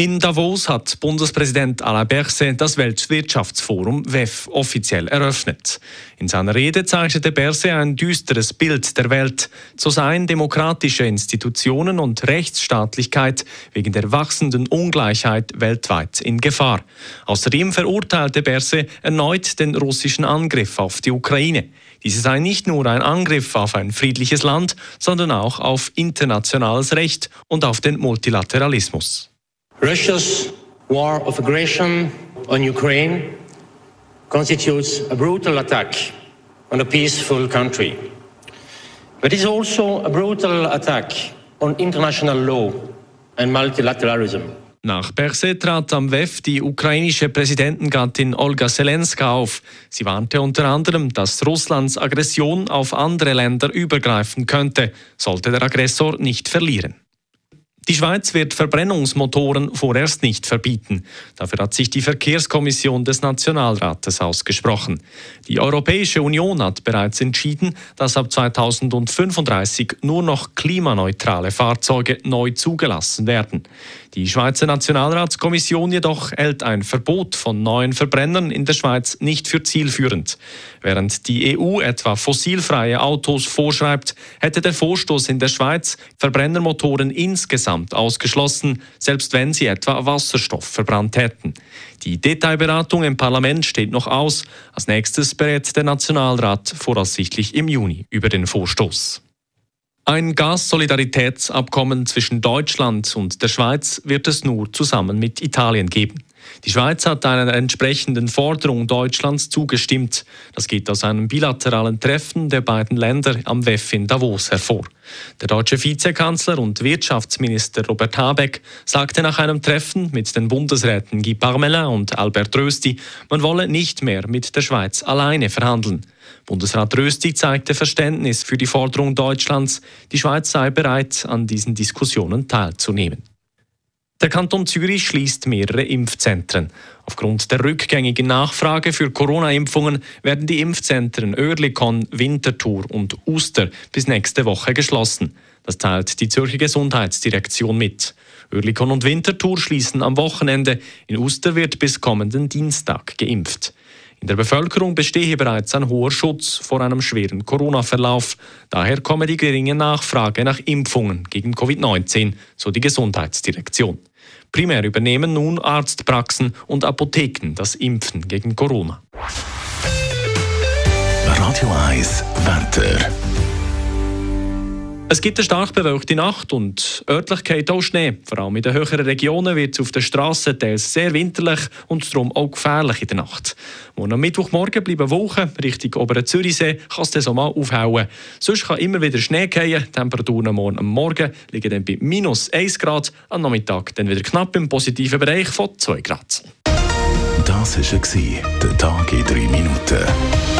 In Davos hat Bundespräsident Alain Berset das Weltwirtschaftsforum WEF offiziell eröffnet. In seiner Rede zeichnete Berset ein düsteres Bild der Welt. So seien demokratische Institutionen und Rechtsstaatlichkeit wegen der wachsenden Ungleichheit weltweit in Gefahr. Außerdem verurteilte Berset erneut den russischen Angriff auf die Ukraine. Diese sei nicht nur ein Angriff auf ein friedliches Land, sondern auch auf internationales Recht und auf den Multilateralismus. Russia's war of aggression on Ukraine constitutes a brutal attack on a peaceful country. But it's also a brutal attack on international law and multilateralism. Nach Berset trat am WEF die ukrainische Präsidentengattin Olga Zelenska auf. Sie warnte unter anderem, dass Russlands Aggression auf andere Länder übergreifen könnte, sollte der Aggressor nicht verlieren. Die Schweiz wird Verbrennungsmotoren vorerst nicht verbieten. Dafür hat sich die Verkehrskommission des Nationalrates ausgesprochen. Die Europäische Union hat bereits entschieden, dass ab 2035 nur noch klimaneutrale Fahrzeuge neu zugelassen werden. Die Schweizer Nationalratskommission jedoch hält ein Verbot von neuen Verbrennern in der Schweiz nicht für zielführend. Während die EU etwa fossilfreie Autos vorschreibt, hätte der Vorstoß in der Schweiz Verbrennermotoren insgesamt ausgeschlossen, selbst wenn sie etwa Wasserstoff verbrannt hätten. Die Detailberatung im Parlament steht noch aus. Als nächstes berät der Nationalrat voraussichtlich im Juni über den Vorstoß. Ein Gassolidaritätsabkommen zwischen Deutschland und der Schweiz wird es nur zusammen mit Italien geben. Die Schweiz hat einer entsprechenden Forderung Deutschlands zugestimmt. Das geht aus einem bilateralen Treffen der beiden Länder am WEF in Davos hervor. Der deutsche Vizekanzler und Wirtschaftsminister Robert Habeck sagte nach einem Treffen mit den Bundesräten Guy Parmelin und Albert Rösti, man wolle nicht mehr mit der Schweiz alleine verhandeln. Bundesrat Rösti zeigte Verständnis für die Forderung Deutschlands, die Schweiz sei bereit, an diesen Diskussionen teilzunehmen. Der Kanton Zürich schließt mehrere Impfzentren. Aufgrund der rückgängigen Nachfrage für Corona-Impfungen werden die Impfzentren Oerlikon, Winterthur und Uster bis nächste Woche geschlossen. Das teilt die Zürcher Gesundheitsdirektion mit. Oerlikon und Winterthur schließen am Wochenende. In Uster wird bis kommenden Dienstag geimpft. In der Bevölkerung bestehe bereits ein hoher Schutz vor einem schweren Corona-Verlauf. Daher komme die geringe Nachfrage nach Impfungen gegen Covid-19, so die Gesundheitsdirektion. Primär übernehmen nun Arztpraxen und Apotheken das Impfen gegen Corona. Radio 1 Wetter. Es gibt eine stark bewölkte Nacht und örtlich geht auch Schnee. Vor allem in den höheren Regionen wird es auf den Strassen teils sehr winterlich und darum auch gefährlich in der Nacht. Und am Mittwochmorgen bleiben Wochen Richtung oberen Zürichsee kann es dann so mal aufhauen. Sonst kann immer wieder Schnee fallen. Temperaturen morgen am Morgen liegen dann bei minus 1 Grad, am Nachmittag dann wieder knapp im positiven Bereich von 2 Grad. Das war der Tag in 3 Minuten.